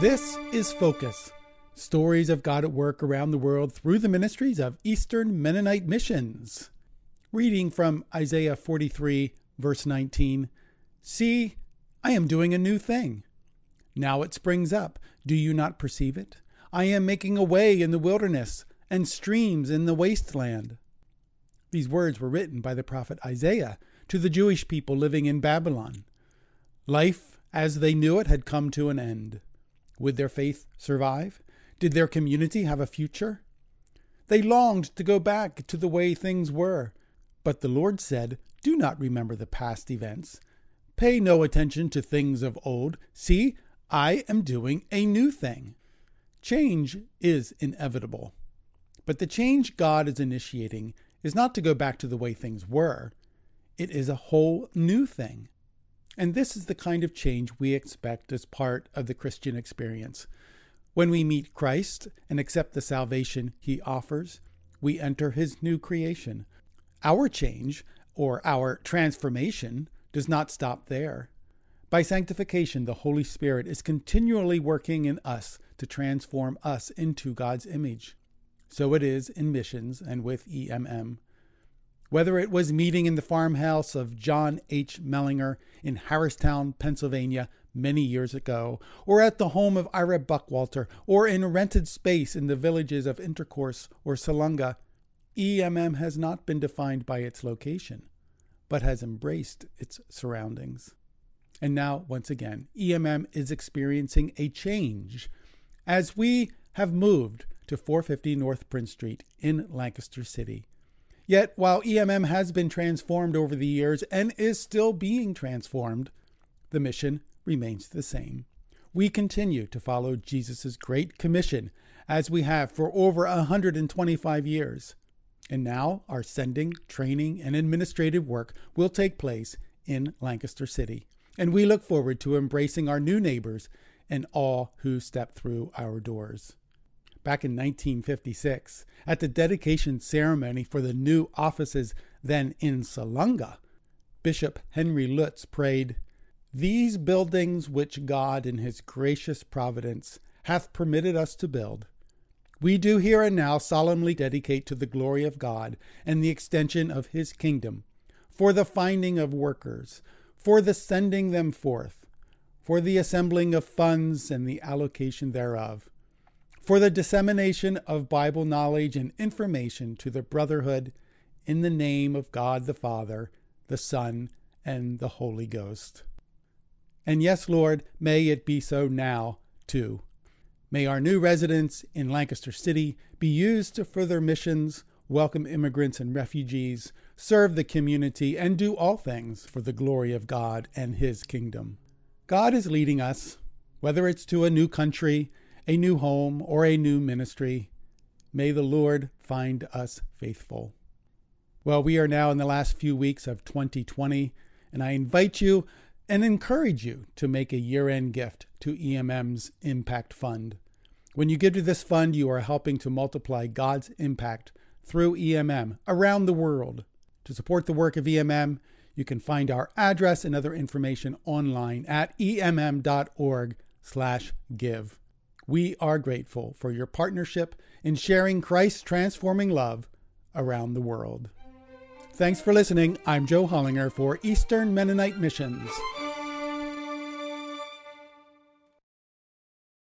This is Focus stories of God at work around the world through the ministries of Eastern Mennonite Missions. Reading from Isaiah 43, verse 19 See, I am doing a new thing. Now it springs up. Do you not perceive it? I am making a way in the wilderness and streams in the wasteland. These words were written by the prophet Isaiah to the Jewish people living in Babylon. Life, as they knew it, had come to an end. Would their faith survive? Did their community have a future? They longed to go back to the way things were. But the Lord said, Do not remember the past events. Pay no attention to things of old. See, I am doing a new thing. Change is inevitable. But the change God is initiating is not to go back to the way things were, it is a whole new thing. And this is the kind of change we expect as part of the Christian experience. When we meet Christ and accept the salvation he offers, we enter his new creation. Our change, or our transformation, does not stop there. By sanctification, the Holy Spirit is continually working in us to transform us into God's image. So it is in missions and with EMM. Whether it was meeting in the farmhouse of John H. Mellinger in Harristown, Pennsylvania, many years ago, or at the home of Ira Buckwalter, or in rented space in the villages of Intercourse or Salunga, EMM has not been defined by its location, but has embraced its surroundings. And now, once again, EMM is experiencing a change as we have moved to 450 North Prince Street in Lancaster City. Yet, while EMM has been transformed over the years and is still being transformed, the mission remains the same. We continue to follow Jesus' Great Commission as we have for over 125 years. And now our sending, training, and administrative work will take place in Lancaster City. And we look forward to embracing our new neighbors and all who step through our doors back in 1956 at the dedication ceremony for the new offices then in Salunga, Bishop Henry Lutz prayed, These buildings which God in his gracious providence hath permitted us to build, we do here and now solemnly dedicate to the glory of God and the extension of his kingdom, for the finding of workers, for the sending them forth, for the assembling of funds and the allocation thereof for the dissemination of Bible knowledge and information to the brotherhood in the name of God the Father, the Son, and the Holy Ghost. And yes, Lord, may it be so now, too. May our new residence in Lancaster City be used to further missions, welcome immigrants and refugees, serve the community, and do all things for the glory of God and His kingdom. God is leading us, whether it's to a new country, a new home, or a new ministry. May the Lord find us faithful. Well, we are now in the last few weeks of 2020, and I invite you and encourage you to make a year end gift to EMM's Impact Fund. When you give to this fund, you are helping to multiply God's impact through EMM around the world. To support the work of EMM, you can find our address and other information online at emm.org/give. We are grateful for your partnership in sharing Christ's transforming love around the world. Thanks for listening. I'm Joe Hollinger for Eastern Mennonite Missions.